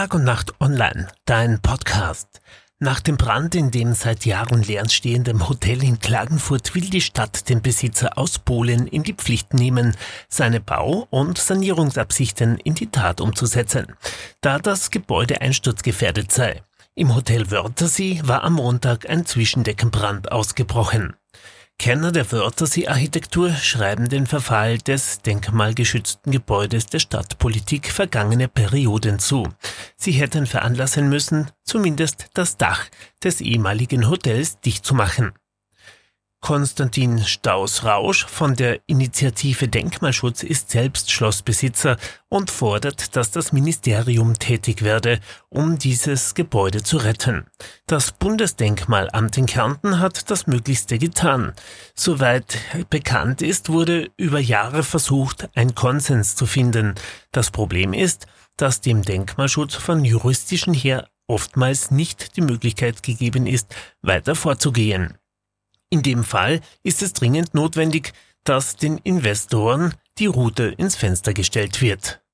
Tag und Nacht online, dein Podcast. Nach dem Brand in dem seit Jahren leer stehenden Hotel in Klagenfurt will die Stadt den Besitzer aus Polen in die Pflicht nehmen, seine Bau- und Sanierungsabsichten in die Tat umzusetzen, da das Gebäude einsturzgefährdet sei. Im Hotel Wörthersee war am Montag ein Zwischendeckenbrand ausgebrochen. Kenner der Wörthersee-Architektur schreiben den Verfall des denkmalgeschützten Gebäudes der Stadtpolitik vergangene Perioden zu. Sie hätten veranlassen müssen, zumindest das Dach des ehemaligen Hotels dicht zu machen. Konstantin Staus-Rausch von der Initiative Denkmalschutz ist selbst Schlossbesitzer und fordert, dass das Ministerium tätig werde, um dieses Gebäude zu retten. Das Bundesdenkmalamt in Kärnten hat das Möglichste getan. Soweit bekannt ist, wurde über Jahre versucht, ein Konsens zu finden. Das Problem ist, dass dem Denkmalschutz von juristischen her oftmals nicht die Möglichkeit gegeben ist, weiter vorzugehen. In dem Fall ist es dringend notwendig, dass den Investoren die Route ins Fenster gestellt wird.